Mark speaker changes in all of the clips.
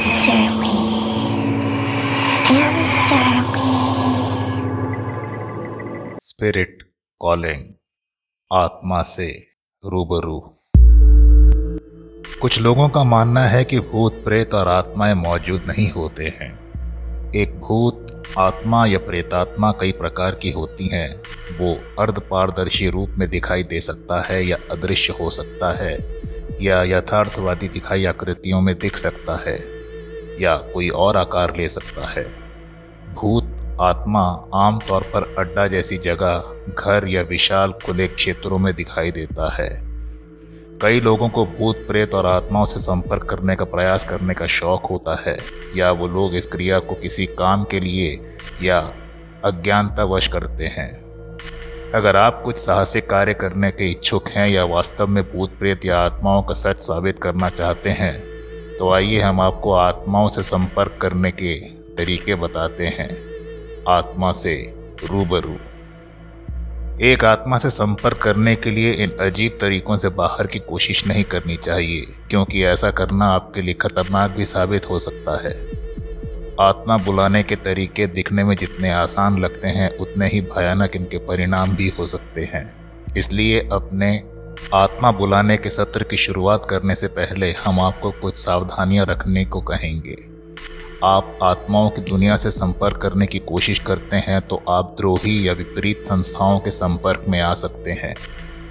Speaker 1: Answer me. Answer me.
Speaker 2: Spirit calling आत्मा से रूबरू। कुछ लोगों का मानना है कि भूत, प्रेत और आत्माएँ मौजूद नहीं होते हैं। एक भूत, आत्मा या प्रेतात्मा कई प्रकार की होती हैं। वो अर्ध पारदर्शी रूप में दिखाई दे सकता है या अदृश्य हो सकता है, या यथार्थवादी दिखाई आकृतियों में दिख सकता है। या कोई और आकार ले सकता है। भूत, आत्मा आमतौर पर अड्डा जैसी जगह, घर या विशाल खुले क्षेत्रों में दिखाई देता है। कई लोगों को भूत प्रेत और आत्माओं से संपर्क करने का प्रयास करने का शौक होता है, या वो लोग इस क्रिया को किसी काम के लिए या अज्ञानतावश करते हैं। अगर आप कुछ साहसिक कार्य करने के इच्छुक हैं या वास्तव में भूत प्रेत या आत्माओं का सच साबित करना चाहते हैं तो आइए हम आपको आत्माओं से संपर्क करने के तरीके बताते हैं। आत्मा से रूबरू। एक आत्मा से संपर्क करने के लिए इन अजीब तरीकों से बाहर की कोशिश नहीं करनी चाहिए, क्योंकि ऐसा करना आपके लिए खतरनाक भी साबित हो सकता है। आत्मा बुलाने के तरीके दिखने में जितने आसान लगते हैं, उतने ही भयानक इनके परिणाम भी हो सकते हैं। इसलिए अपने आत्मा बुलाने के सत्र की शुरुआत करने से पहले हम आपको कुछ सावधानियाँ रखने को कहेंगे। आप आत्माओं की दुनिया से संपर्क करने की कोशिश करते हैं तो आप द्रोही या विपरीत संस्थाओं के संपर्क में आ सकते हैं।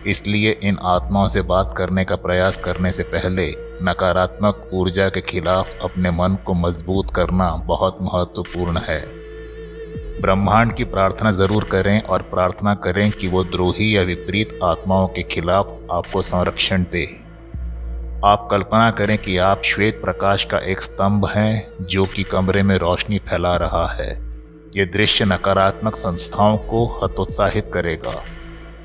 Speaker 2: इसलिए इन आत्माओं से बात करने का प्रयास करने से पहले नकारात्मक ऊर्जा के खिलाफ अपने मन को मज़बूत करना बहुत महत्वपूर्ण है। ब्रह्मांड की प्रार्थना ज़रूर करें और प्रार्थना करें कि वो द्रोही या विपरीत आत्माओं के खिलाफ आपको संरक्षण दे। आप कल्पना करें कि आप श्वेत प्रकाश का एक स्तंभ हैं जो कि कमरे में रोशनी फैला रहा है। ये दृश्य नकारात्मक संस्थाओं को हतोत्साहित करेगा।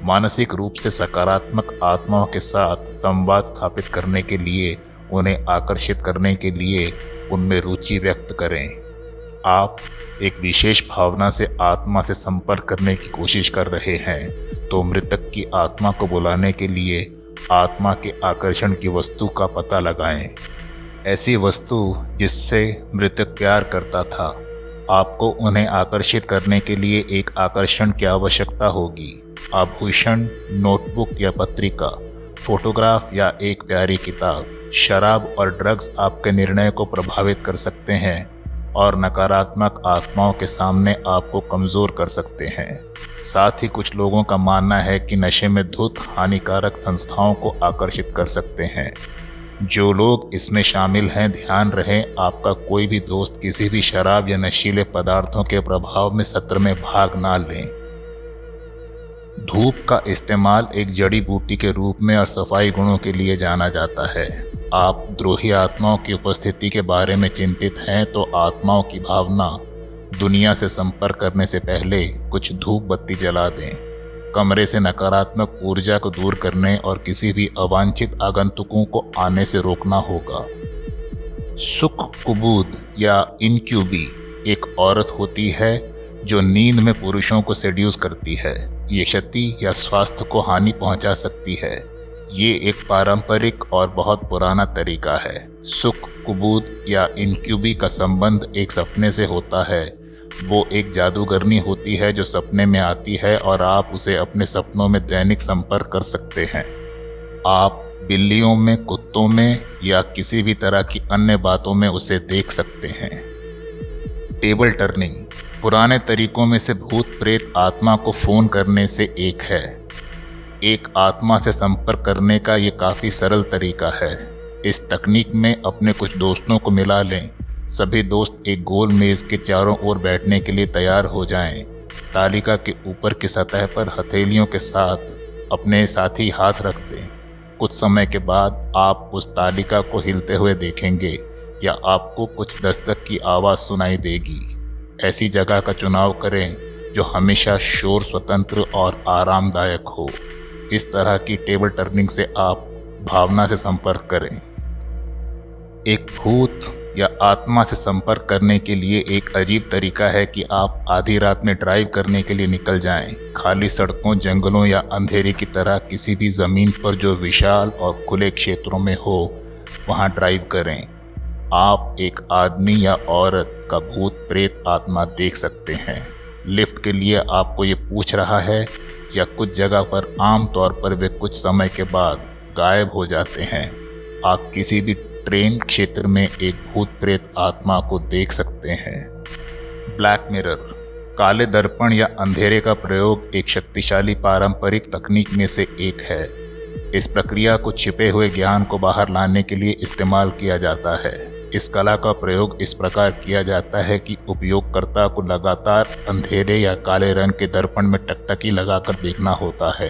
Speaker 2: मानसिक रूप से सकारात्मक आत्माओं के साथ संवाद स्थापित करने के लिए, उन्हें आकर्षित करने के लिए उनमें रुचि व्यक्त करें। आप एक विशेष भावना से आत्मा से संपर्क करने की कोशिश कर रहे हैं तो मृतक की आत्मा को बुलाने के लिए आत्मा के आकर्षण की वस्तु का पता लगाएँ। ऐसी वस्तु जिससे मृतक प्यार करता था, आपको उन्हें आकर्षित करने के लिए एक आकर्षण की आवश्यकता होगी। आभूषण, नोटबुक या पत्रिका, फोटोग्राफ या एक प्यारी किताब, शराब और ड्रग्स आपके निर्णय को प्रभावित कर सकते हैं। और नकारात्मक आत्माओं के सामने आपको कमज़ोर कर सकते हैं। साथ ही कुछ लोगों का मानना है कि नशे में धुत, हानिकारक संस्थाओं को आकर्षित कर सकते हैं। जो लोग इसमें शामिल हैं, ध्यान रहे, आपका कोई भी दोस्त किसी भी शराब या नशीले पदार्थों के प्रभाव में सत्र में भाग ना लें। धूप का इस्तेमाल एक जड़ी बूटी के रूप में और सफ़ाई गुणों के लिए जाना जाता है। आप द्रोही आत्माओं की उपस्थिति के बारे में चिंतित हैं तो आत्माओं की भावना दुनिया से संपर्क करने से पहले कुछ धूप बत्ती जला दें। कमरे से नकारात्मक ऊर्जा को दूर करने और किसी भी अवांछित आगंतुकों को आने से रोकना होगा। सुख कुबूद या इनक्यूबी एक औरत होती है जो नींद में पुरुषों को सेड्यूस करती है। ये क्षति या स्वास्थ्य को हानि पहुँचा सकती है। ये एक पारंपरिक और बहुत पुराना तरीका है। सुख कुबूद या इनक्यूबी का संबंध एक सपने से होता है। वो एक जादूगरनी होती है जो सपने में आती है और आप उसे अपने सपनों में दैनिक संपर्क कर सकते हैं। आप बिल्लियों में, कुत्तों में या किसी भी तरह की अन्य बातों में उसे देख सकते हैं। Table turning. पुराने तरीकों में से भूत प्रेत आत्मा को फ़ोन करने से एक है। एक आत्मा से संपर्क करने का ये काफ़ी सरल तरीका है। इस तकनीक में अपने कुछ दोस्तों को मिला लें। सभी दोस्त एक गोल मेज के चारों ओर बैठने के लिए तैयार हो जाएँ। तालिका के ऊपर की सतह पर हथेलियों के साथ अपने साथी हाथ रख दें। कुछ समय के बाद आप उस तालिका को हिलते हुए देखेंगे, या आपको कुछ दस्तक की आवाज़ सुनाई देगी। ऐसी जगह का चुनाव करें, जो हमेशा शोर, स्वतंत्र और आरामदायक हो। इस तरह की टेबल टर्निंग से आप भावना से संपर्क करें। एक भूत या आत्मा से संपर्क करने के लिए एक अजीब तरीका है कि आप आधी रात में ड्राइव करने के लिए निकल जाएँ। खाली सड़कों, जंगलों या अंधेरे की तरह किसी भी ज़मीन पर जो विशाल और खुले क्षेत्रों में हो, वहाँ ड्राइव करें। आप एक आदमी या औरत का भूत प्रेत आत्मा देख सकते हैं। लिफ्ट के लिए आपको ये पूछ रहा है या कुछ जगह पर आम तौर पर वे कुछ समय के बाद गायब हो जाते हैं। आप किसी भी ट्रेन क्षेत्र में एक भूत प्रेत आत्मा को देख सकते हैं। ब्लैक मिरर, काले दर्पण या अंधेरे का प्रयोग एक शक्तिशाली पारंपरिक तकनीक में से एक है। इस प्रक्रिया को छिपे हुए ज्ञान को बाहर लाने के लिए इस्तेमाल किया जाता है। इस कला का प्रयोग इस प्रकार किया जाता है कि उपयोगकर्ता को लगातार अंधेरे या काले रंग के दर्पण में टकटकी लगाकर देखना होता है।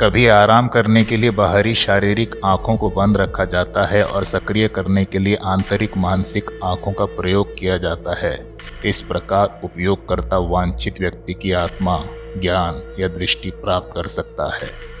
Speaker 2: कभी आराम करने के लिए बाहरी शारीरिक आँखों को बंद रखा जाता है और सक्रिय करने के लिए आंतरिक मानसिक आँखों का प्रयोग किया जाता है। इस प्रकार उपयोगकर्ता वांछित व्यक्ति की आत्मा, ज्ञान या दृष्टि प्राप्त कर सकता है।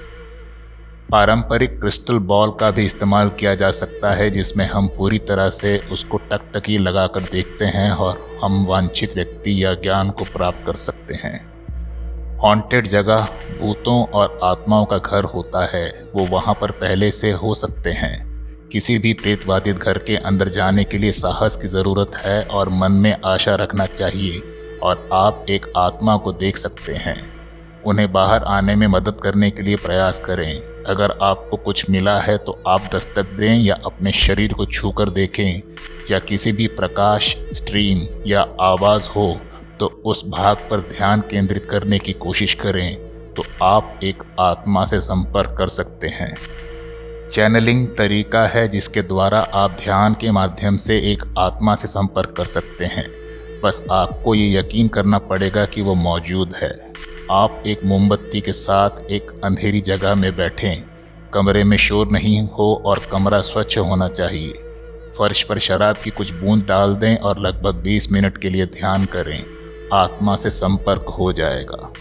Speaker 2: पारंपरिक क्रिस्टल बॉल का भी इस्तेमाल किया जा सकता है, जिसमें हम पूरी तरह से उसको टकटकी लगाकर देखते हैं और हम वांछित व्यक्ति या ज्ञान को प्राप्त कर सकते हैं। हॉन्टेड जगह भूतों और आत्माओं का घर होता है, वो वहाँ पर पहले से हो सकते हैं। किसी भी प्रेतवादित घर के अंदर जाने के लिए साहस की ज़रूरत है और मन में आशा रखना चाहिए, और आप एक आत्मा को देख सकते हैं। उन्हें बाहर आने में मदद करने के लिए प्रयास करें। अगर आपको कुछ मिला है तो आप दस्तक दें या अपने शरीर को छूकर देखें, या किसी भी प्रकाश, स्ट्रीम या आवाज़ हो तो उस भाग पर ध्यान केंद्रित करने की कोशिश करें तो आप एक आत्मा से संपर्क कर सकते हैं। चैनलिंग तरीका है जिसके द्वारा आप ध्यान के माध्यम से एक आत्मा से संपर्क कर सकते हैं। बस आपको ये यकीन करना पड़ेगा कि वो मौजूद है। आप एक मोमबत्ती के साथ एक अंधेरी जगह में बैठें। कमरे में शोर नहीं हो और कमरा स्वच्छ होना चाहिए। फर्श पर शराब की कुछ बूंद डाल दें और लगभग 20 मिनट के लिए ध्यान करें। आत्मा से संपर्क हो जाएगा।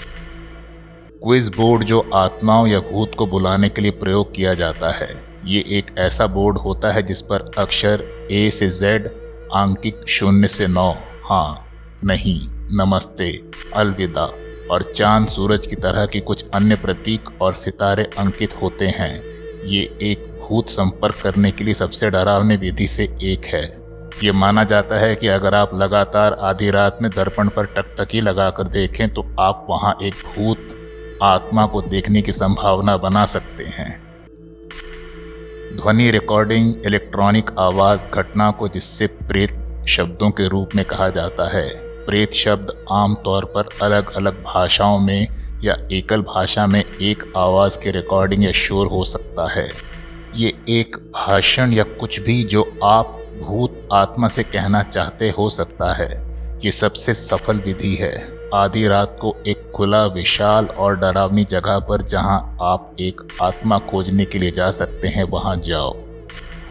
Speaker 2: क्विज बोर्ड जो आत्माओं या भूत को बुलाने के लिए प्रयोग किया जाता है, ये एक ऐसा बोर्ड होता है जिस पर अक्षर ए से जेड आंकिक शून्य से नौ। हाँ नहीं, नमस्ते, अलविदा। और चाँद सूरज की तरह की कुछ अन्य प्रतीक और सितारे अंकित होते हैं। ये एक भूत संपर्क करने के लिए सबसे डरावने विधि से एक है। ये माना जाता है कि अगर आप लगातार आधी रात में दर्पण पर टकटकी लगाकर देखें तो आप वहाँ एक भूत आत्मा को देखने की संभावना बना सकते हैं। ध्वनि रिकॉर्डिंग इलेक्ट्रॉनिक आवाज़, घटना को जिससे प्रेत शब्दों के रूप में कहा जाता है। प्रेत शब्द आमतौर पर अलग अलग भाषाओं में या एकल भाषा में एक आवाज़ के रिकॉर्डिंग या शोर हो सकता है। ये एक भाषण या कुछ भी जो आप भूत आत्मा से कहना चाहते हो सकता है। ये सबसे सफल विधि है। आधी रात को एक खुला, विशाल और डरावनी जगह पर जहाँ आप एक आत्मा खोजने के लिए जा सकते हैं, वहाँ जाओ।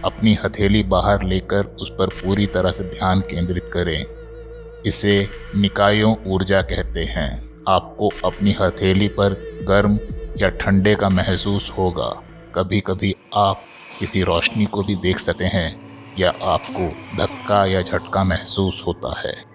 Speaker 2: अपनी हथेली बाहर लेकर उस पर पूरी तरह से ध्यान केंद्रित करें। इसे निकायों ऊर्जा कहते हैं। आपको अपनी हथेली पर गर्म या ठंडे का महसूस होगा। कभी कभी आप किसी रोशनी को भी देख सकते हैं, या आपको धक्का या झटका महसूस होता है।